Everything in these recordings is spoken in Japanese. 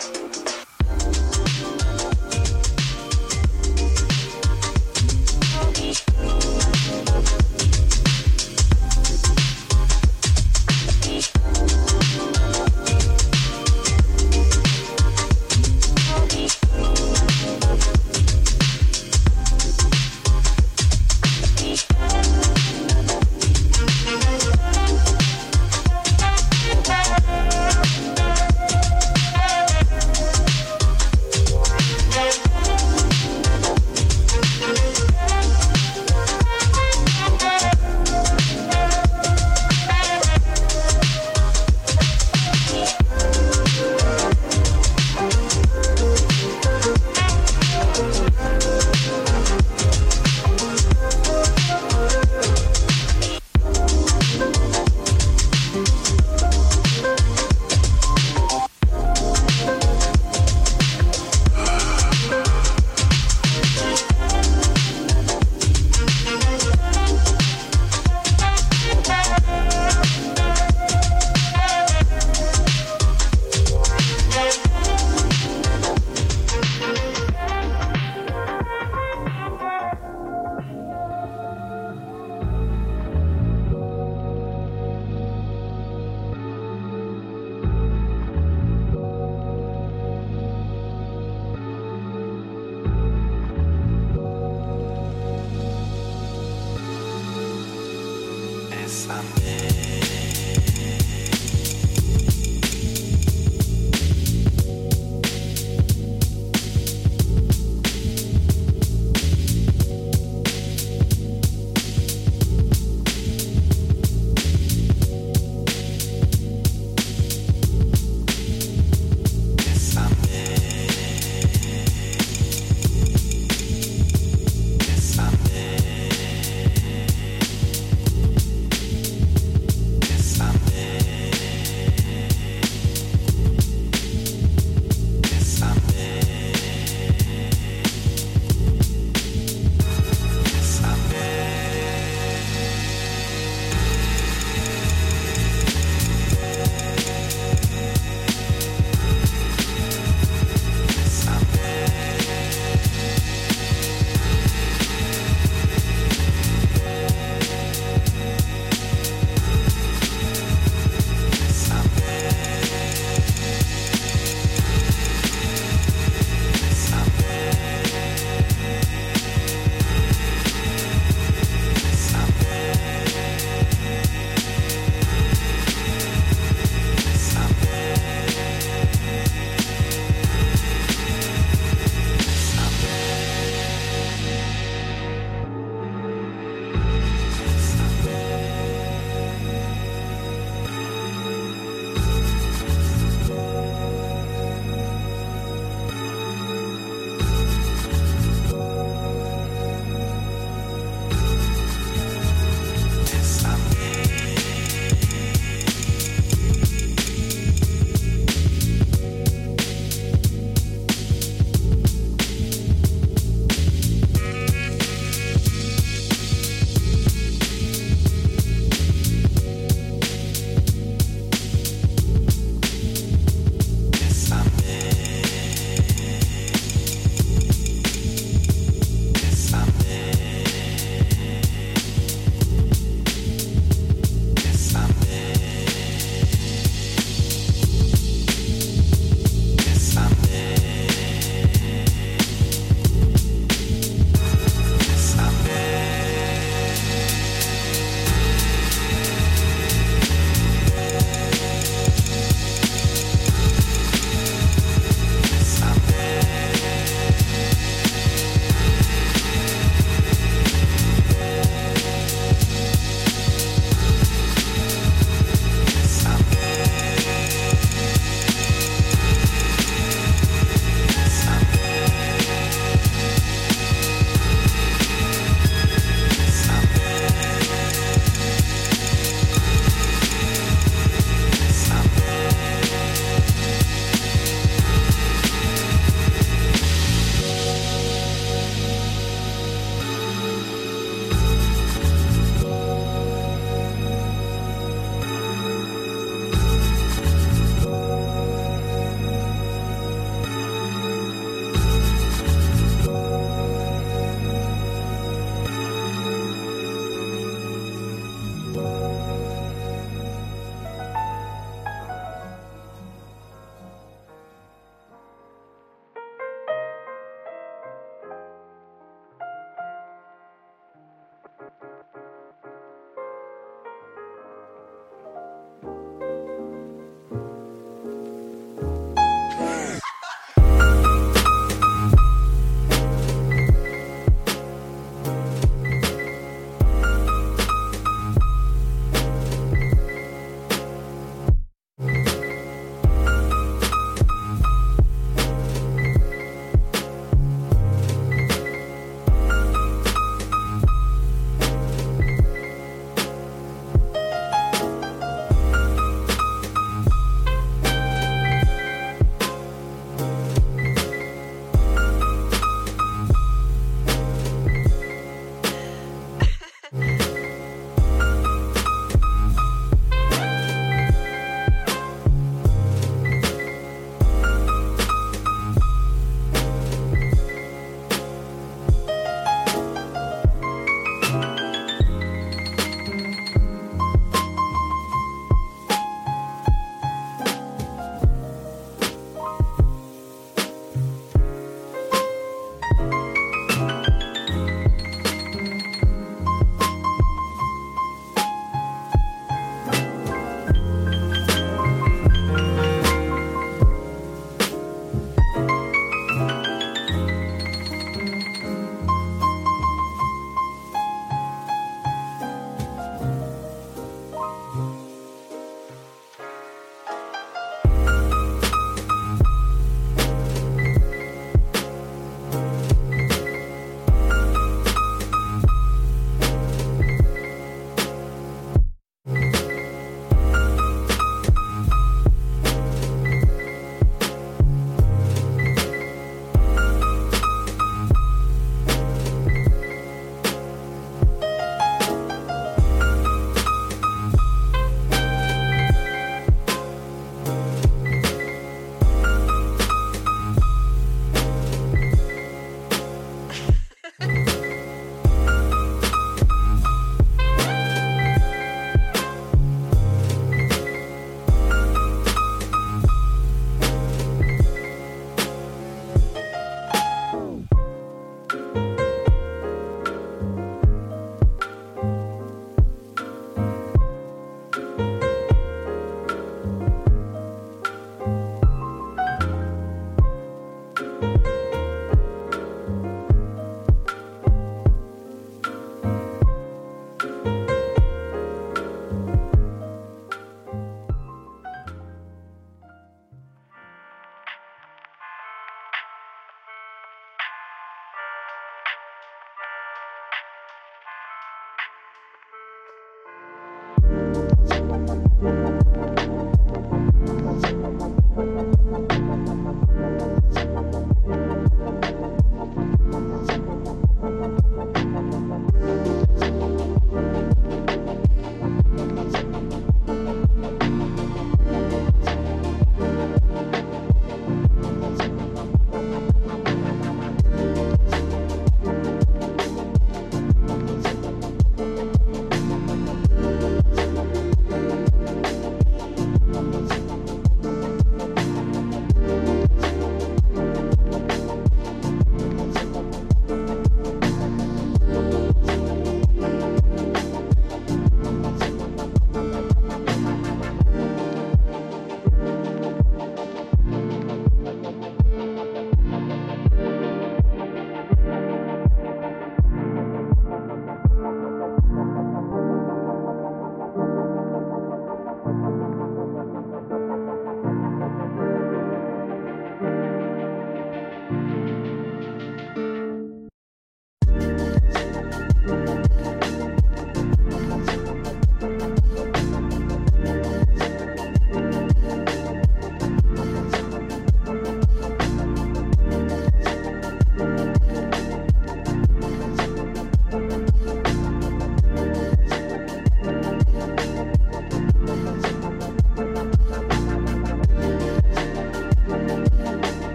Yes,「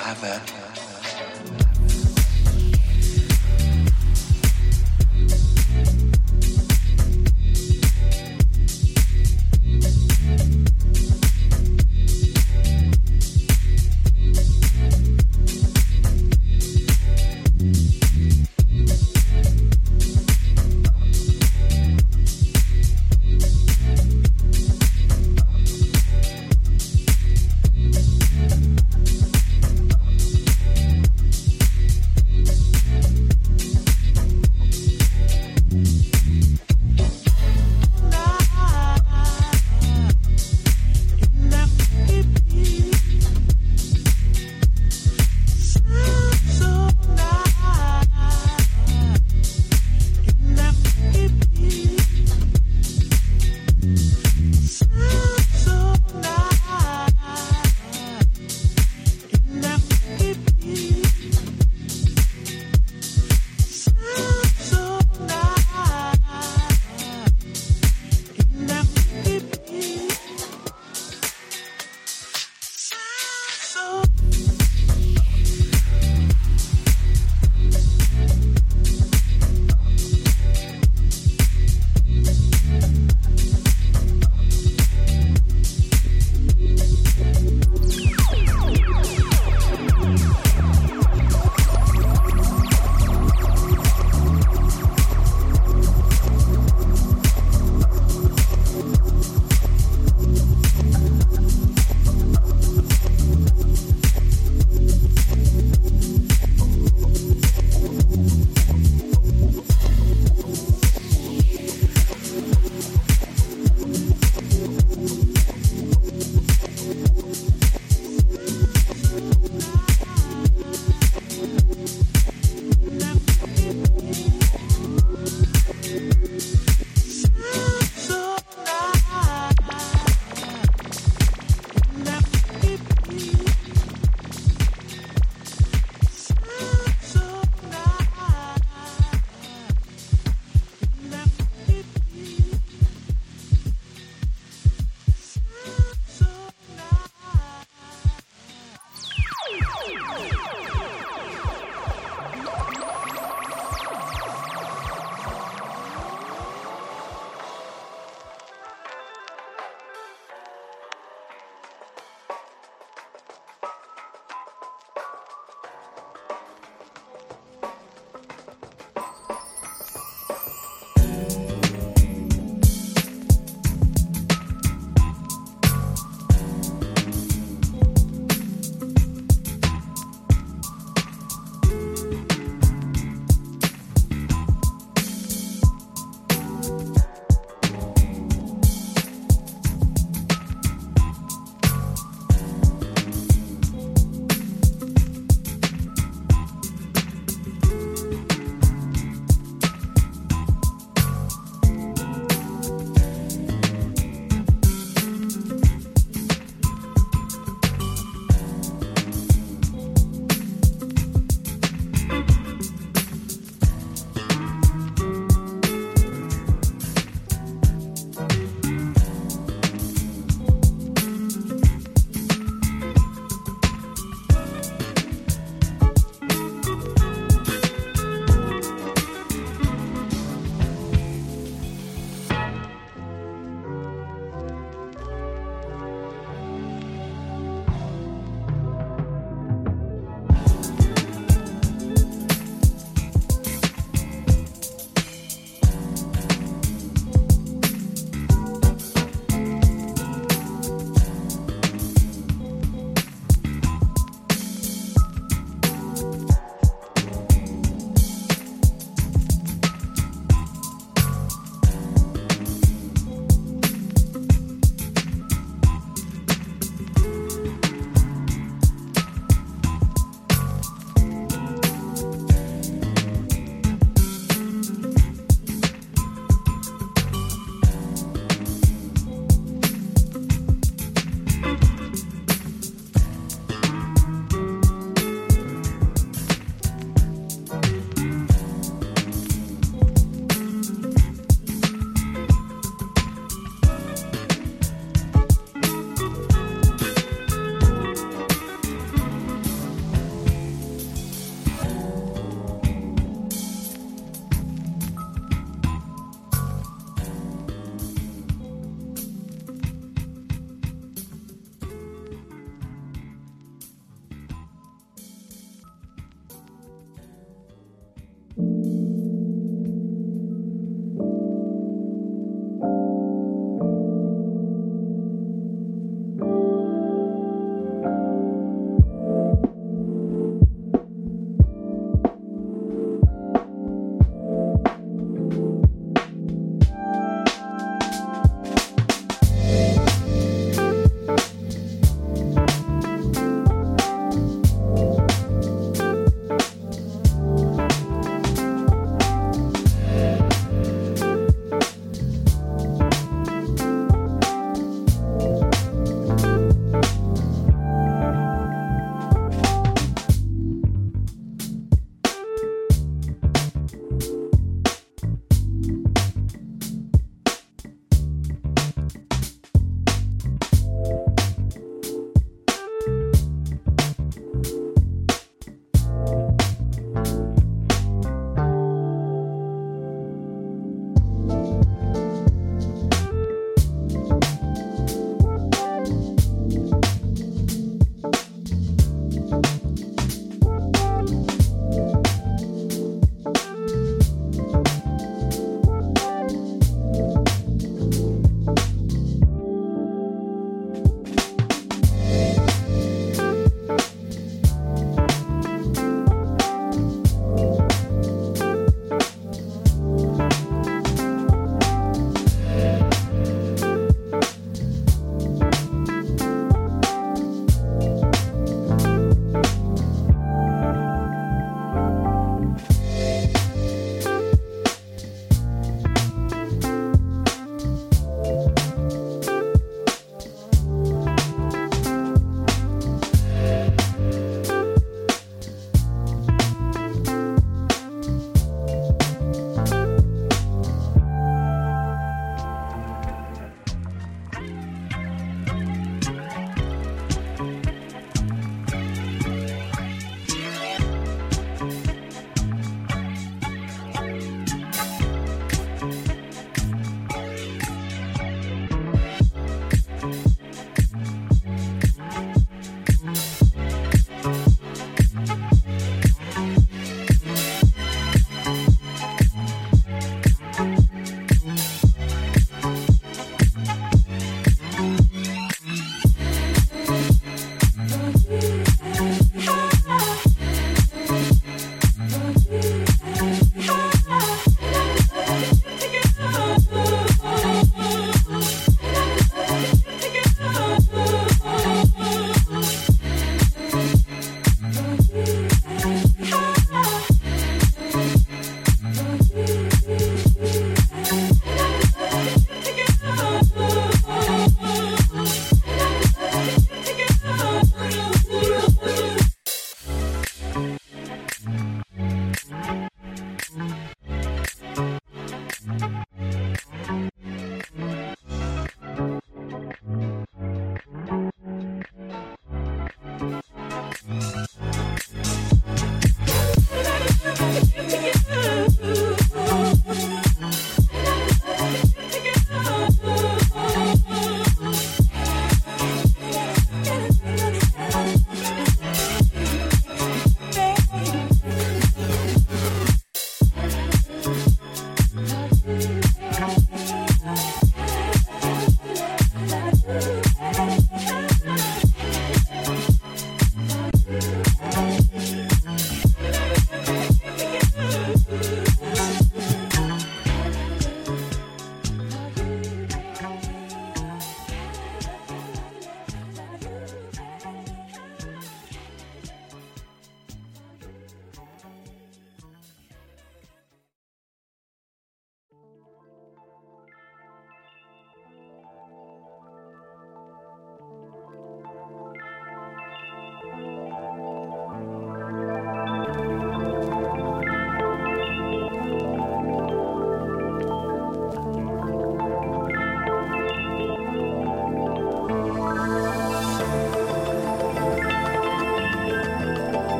have that.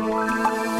Música